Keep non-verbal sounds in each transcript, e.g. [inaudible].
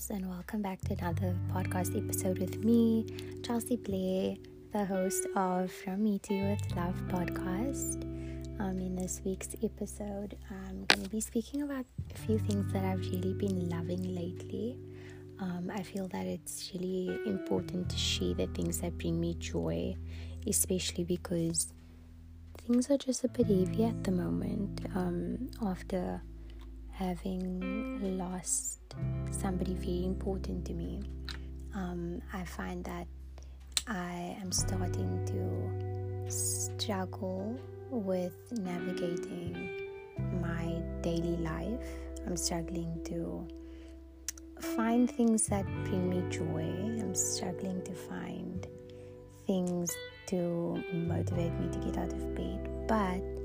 girls, and welcome back to another podcast episode with me, Chelsea Blair, the host of From Me to You with Love podcast. Um, in this week's episode, I'm going to be speaking about a few things that I've really been loving lately. Um, I feel that it's really important to share the things that bring me joy, especially because things are just a bit heavy at the moment um, after having lost somebody very important to me, um, I find that I am starting to struggle with navigating my daily life. I'm struggling to find things that bring me joy. I'm struggling to find things to motivate me to get out of bed. But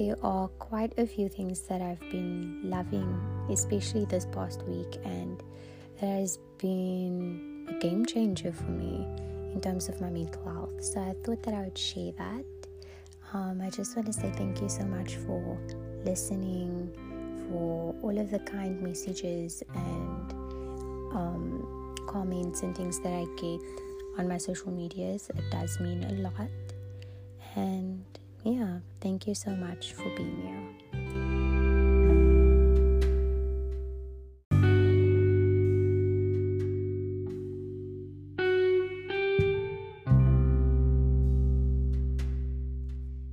there are quite a few things that I've been loving, especially this past week, and it has been a game changer for me in terms of my mental health. So I thought that I would share that. Um, I just want to say thank you so much for listening, for all of the kind messages and um, comments and things that I get on my social medias. It does mean a lot. And yeah, thank you so much for being here.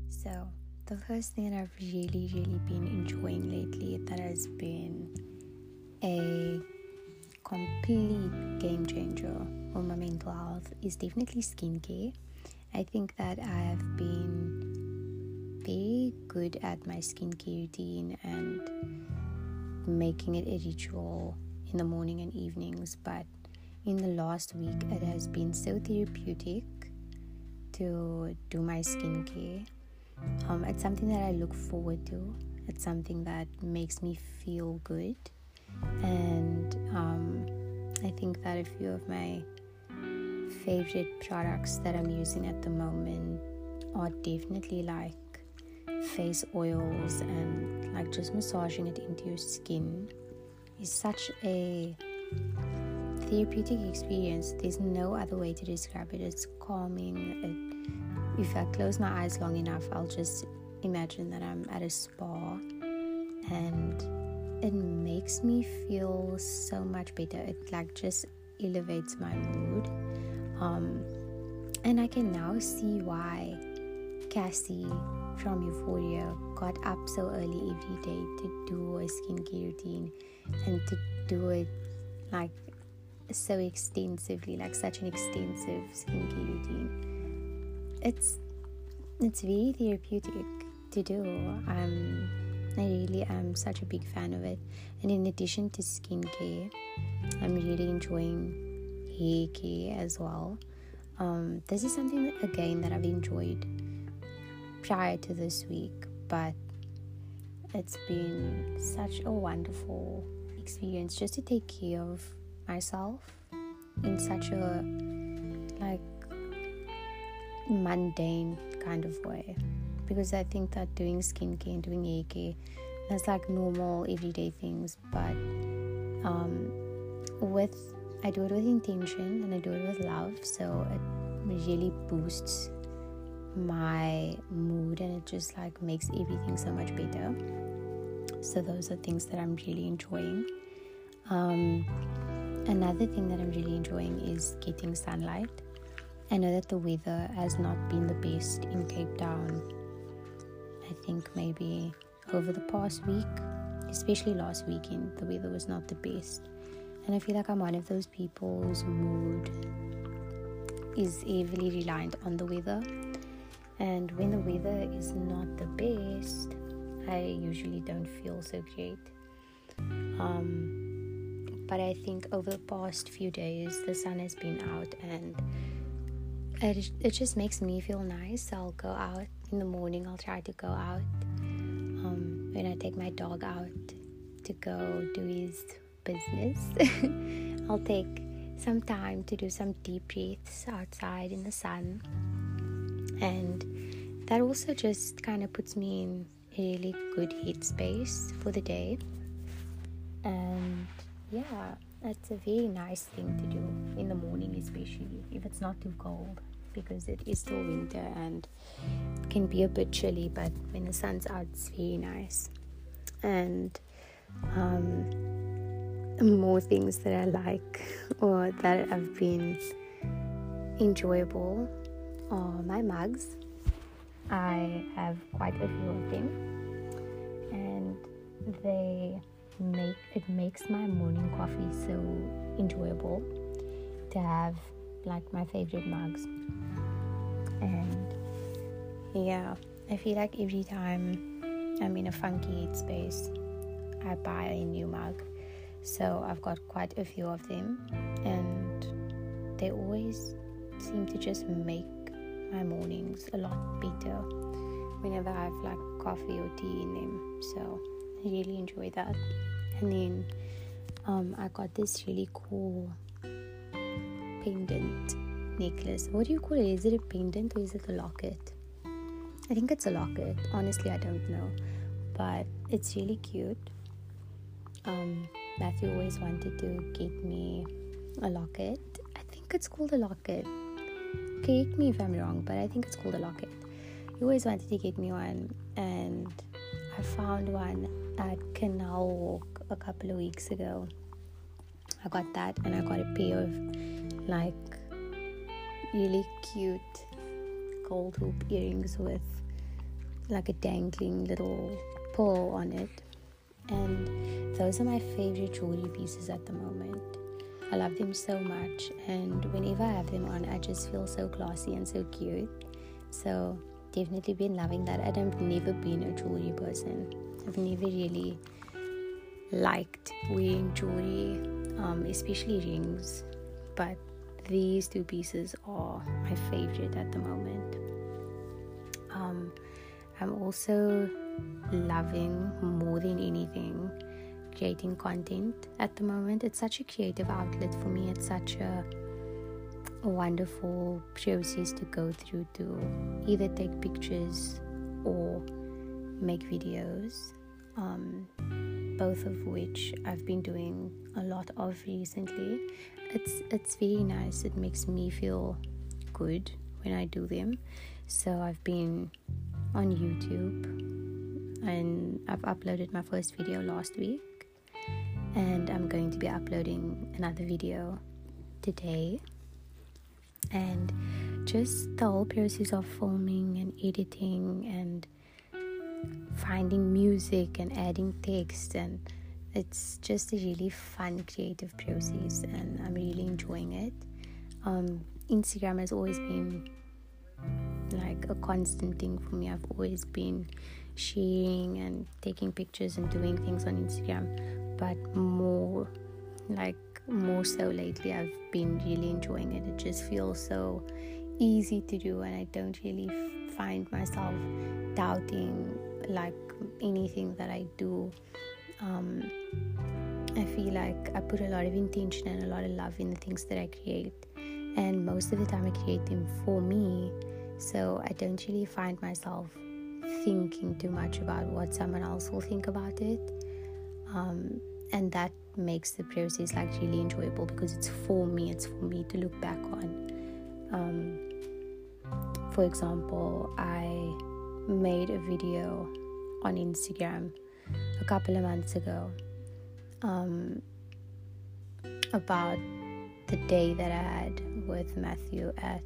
So, the first thing that I've really, really been enjoying lately that has been a complete game changer for my mental health is definitely skincare. I think that I have been very good at my skincare routine and making it a ritual in the morning and evenings, but in the last week it has been so therapeutic to do my skincare. Um, it's something that I look forward to. It's something that makes me feel good, and um, I think that a few of my favorite products that I'm using at the moment are definitely like face oils and like just massaging it into your skin is such a therapeutic experience. There's no other way to describe it. It's calming. It, if I close my eyes long enough, I'll just imagine that I'm at a spa and it makes me feel so much better. It like just elevates my mood. Um, and I can now see why Cassie from Euphoria got up so early every day to do a skincare routine and to do it like so extensively, like such an extensive skincare routine. It's it's very therapeutic to do. Um, I really am such a big fan of it. And in addition to skincare, I'm really enjoying hair care as well. Um, this is something again that I've enjoyed prior to this week, but it's been such a wonderful experience just to take care of myself in such a like mundane kind of way. Because I think that doing skincare and doing hair care that's like normal everyday things but um, with I do it with intention and I do it with love so it really boosts my mood and it just like makes everything so much better so those are things that I'm really enjoying um, another thing that I'm really enjoying is getting sunlight I know that the weather has not been the best in Cape Town. I think maybe over the past week, especially last weekend, the weather was not the best. And I feel like I'm one of those people whose mood is heavily reliant on the weather. And when the weather is not the best, I usually don't feel so great. Um, but I think over the past few days, the sun has been out and it, it just makes me feel nice. I'll go out in the morning, I'll try to go out. Um, when I take my dog out to go do his business, [laughs] I'll take some time to do some deep breaths outside in the sun. And that also just kind of puts me in a really good headspace for the day. And yeah, that's a very nice thing to do in the morning, especially if it's not too cold because it is still winter and it can be a bit chilly, but when the sun's out, it's very nice. And um, more things that I like [laughs] or that have been enjoyable are my mugs. I have quite a few of them, and they make it makes my morning coffee so enjoyable to have like my favorite mugs. And yeah i feel like every time i'm in a funky space i buy a new mug. So i've got quite a few of them. And they always seem to just make my mornings a lot better whenever i have like coffee or tea in them so i really enjoy that and then um, I got this really cool pendant necklace. What do you call it? Is it a pendant or is it a locket? I think it's a locket. Honestly, I don't know, but it's really cute. Um, Matthew always wanted to get me a locket. I think it's called a locket. Correct me if I'm wrong, but I think it's called a locket. He always wanted to get me one, and I found one at Canal Walk a couple of weeks ago. I got that and I got a pair of like really cute gold hoop earrings with like a dangling little pearl on it. And those are my favorite jewelry pieces at the moment. I love them so much, and whenever I have them on, I just feel so classy and so cute. So, definitely been loving that. And I've never been a jewelry person, I've never really liked wearing jewelry, um, especially rings, but these two pieces are my favorite at the moment. Um, I'm also loving more than anything creating content at the moment. It's such a creative outlet for me. It's such a, a wonderful process to go through to either take pictures or make videos. Um, both of which I've been doing a lot of recently. It's it's very nice. It makes me feel good when I do them. So I've been on YouTube and I've uploaded my first video last week and I'm going to be uploading another video today. And just the whole process of filming and editing and finding music and adding text and it's just a really fun creative process and i'm really enjoying it. Um, instagram has always been like a constant thing for me. I've always been sharing and taking pictures and doing things on instagram but more like more so lately i've been really enjoying it it just feels so easy to do and i don't really find myself doubting like anything that I do. Um, I feel like I put a lot of intention and a lot of love in the things that I create, and most of the time I create them for me. So I don't really find myself thinking too much about what someone else will think about it, um, and that makes the process like really enjoyable because it's for me. It's for me to look back on. Um, for example, I made a video on Instagram a couple of months ago um, about the day that I had with Matthew at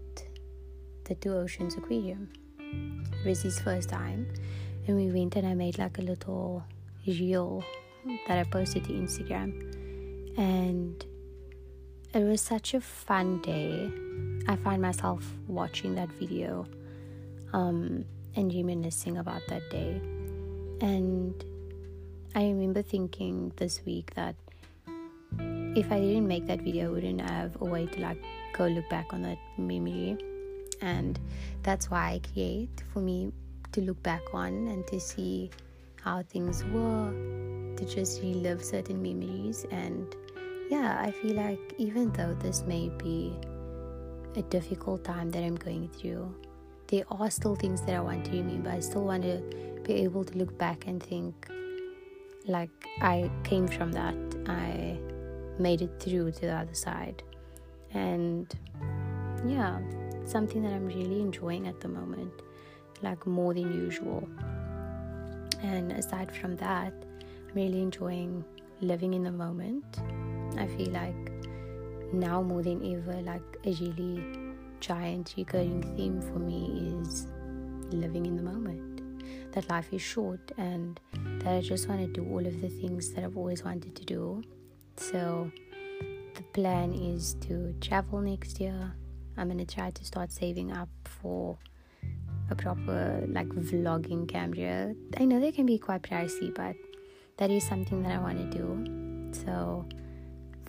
the Two Oceans Aquarium. It was his first time, and we went and I made like a little reel that I posted to Instagram, and it was such a fun day. I find myself watching that video um, and reminiscing about that day. And I remember thinking this week that if I didn't make that video, I wouldn't have a way to like go look back on that memory. And that's why I create for me to look back on and to see how things were, to just relive certain memories. And yeah, I feel like even though this may be a difficult time that I'm going through, there are still things that I want to remember. I still want to be able to look back and think, like, I came from that. I made it through to the other side. And yeah, something that I'm really enjoying at the moment, like more than usual. And aside from that, really enjoying living in the moment. I feel like now more than ever, like a really giant recurring theme for me is living in the moment. That life is short and that I just want to do all of the things that I've always wanted to do. So the plan is to travel next year. I'm gonna try to start saving up for a proper like vlogging camera. I know they can be quite pricey, but that is something that I want to do. So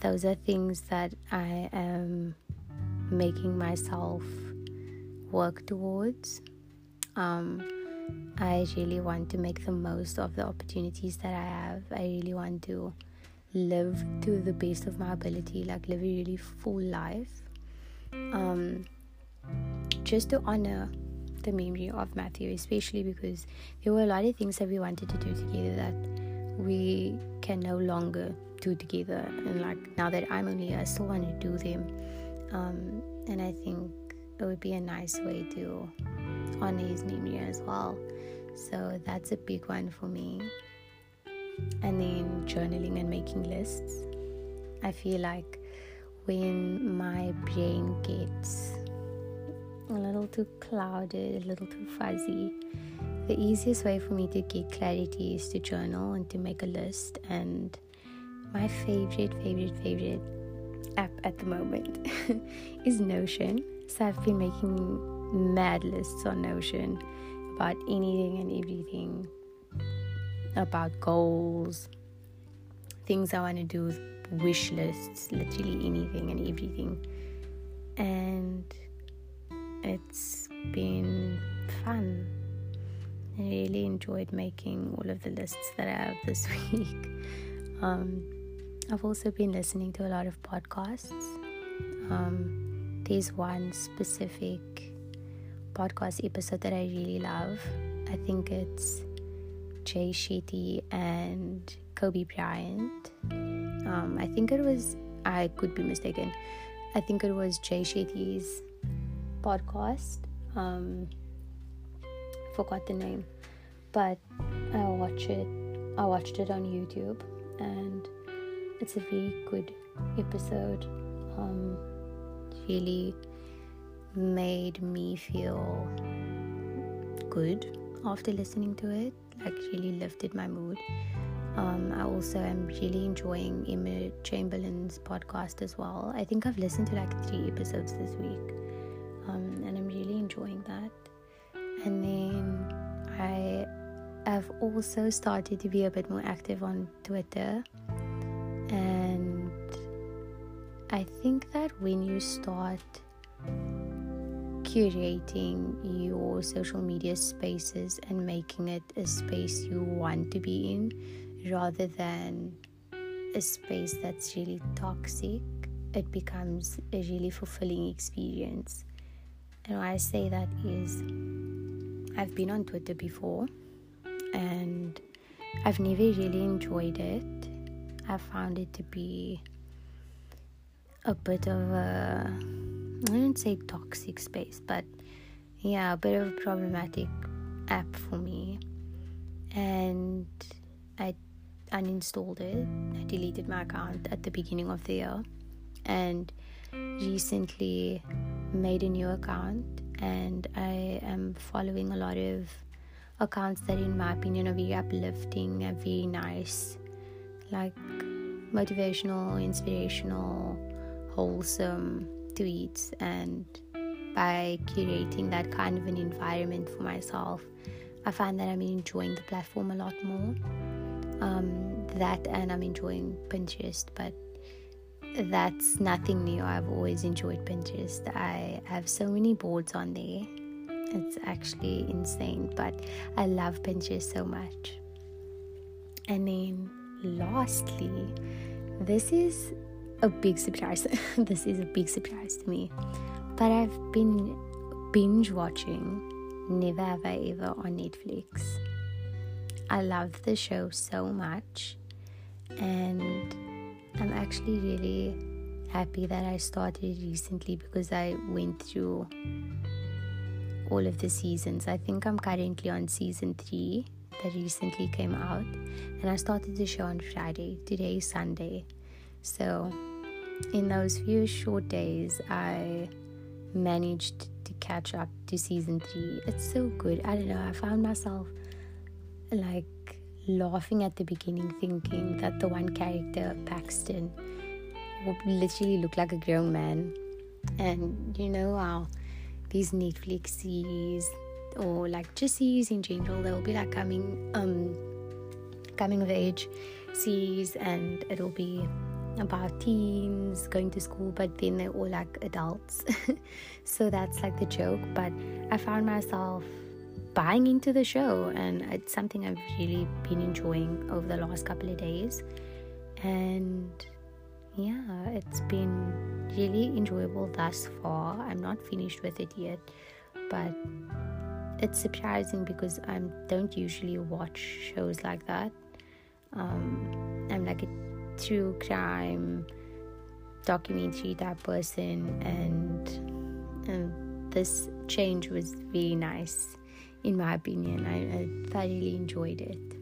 those are things that I am making myself work towards. Um, I really want to make the most of the opportunities that I have. I really want to live to the best of my ability, like live a really full life. Um, just to honor the memory of Matthew, especially because there were a lot of things that we wanted to do together that we can no longer do together. And like now that I'm only here, I still want to do them. Um, and I think it would be a nice way to honor his memory as well. So that's a big one for me. And then journaling and making lists. I feel like when my brain gets a little too clouded, a little too fuzzy, the easiest way for me to get clarity is to journal and to make a list. And my favorite, favorite, favorite app at the moment [laughs] is Notion. So I've been making mad lists on Notion about anything and everything, about goals, things I want to do, wish lists, literally anything and everything. And it's been fun. I really enjoyed making all of the lists that I have this [laughs] week. Um, I've also been listening to a lot of podcasts. Um, there's one specific podcast episode that I really love. I think it's Jay Shetty and Kobe Bryant. Um, I think it was, I could be mistaken. I think it was Jay Shetty's podcast. Um, forgot the name, but I watched it. I watched it on YouTube, and it's a very good episode. Um, really made me feel good after listening to it, like really lifted my mood. Um, I also am really enjoying Emma Chamberlain's podcast as well. I think I've listened to like three episodes this week, also started to be a bit more active on Twitter, and I think that when you start curating your social media spaces and making it a space you want to be in rather than a space that's really toxic, it becomes a really fulfilling experience. And why I say that is I've been on Twitter before and I've never really enjoyed it. I found it to be a bit of a I wouldn't say toxic space, but yeah, a bit of a problematic app for me. And I uninstalled it. I deleted my account at the beginning of the year and recently made a new account and I am following a lot of accounts that in my opinion are very uplifting and very nice like motivational, inspirational, wholesome tweets and by curating that kind of an environment for myself, I find that I'm enjoying the platform a lot more. Um, that and I'm enjoying Pinterest, but that's nothing new. I've always enjoyed Pinterest. I have so many boards on there. It's actually insane, but I love Pinterest so much. And then lastly, this is a big surprise. [laughs] this is a big surprise to me. But I've been binge watching Never Have I Ever on Netflix. I love the show so much, and I'm actually really happy that I started recently because I went through all of the seasons. I think I'm currently on season three that recently came out, and I started the show on Friday. Today is Sunday. So, in those few short days, I managed to catch up to season three. It's so good. I don't know. I found myself like laughing at the beginning, thinking that the one character, Paxton, would literally look like a grown man. And you know how these Netflix series or like just series in general, they'll be like coming um coming of age series and it'll be about teens going to school, but then they're all like adults. [laughs] so that's like the joke. But I found myself buying into the show, and it's something I've really been enjoying over the last couple of days. And yeah, it's been really enjoyable thus far. I'm not finished with it yet, but it's surprising because I don't usually watch shows like that. Um, I'm like a true crime documentary type person, and, and this change was really nice in my opinion. I, I thoroughly enjoyed it.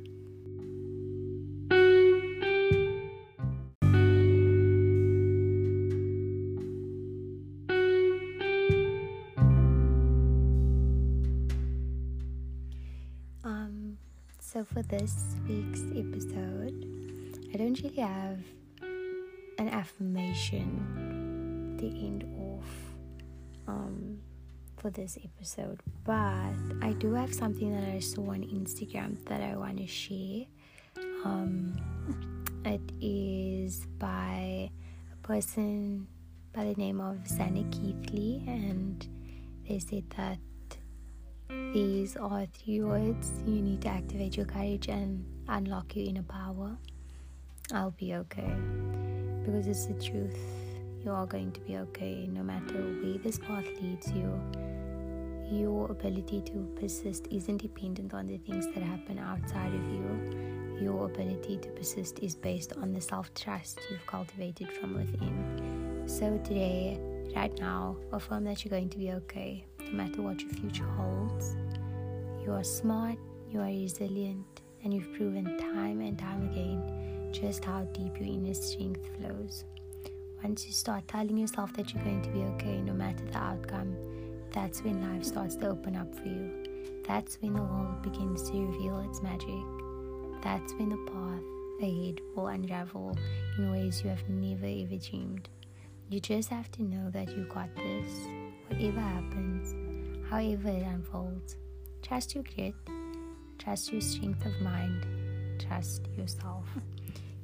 Have an affirmation to end off. Um, for this episode, but I do have something that I saw on Instagram that I want to share. Um, it is by a person by the name of Zanna Keithley, and they said that these are three words you need to activate your courage and unlock your inner power. I'll be okay because it's the truth. You are going to be okay no matter where this path leads you your ability to persist isn't dependent on the things that happen outside of you. Your ability to persist is based on the self trust you've cultivated from within. So, today, right now, affirm that you're going to be okay, no matter what your future holds. You are smart, you are resilient, and you've proven time and time again just how deep your inner strength flows. Once you start telling yourself that you're going to be okay, no matter the outcome, that's when life starts to open up for you. That's when the world begins to reveal its magic. That's when the path ahead will unravel in ways you have never ever dreamed. You just have to know that you got this. Whatever happens, however it unfolds, trust your grit, trust your strength of mind, trust yourself.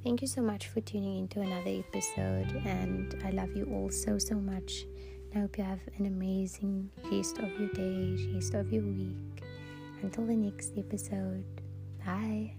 Thank you so much for tuning into another episode, and I love you all so, so much. I hope you have an amazing rest of your day, rest of your week. Until the next episode, bye.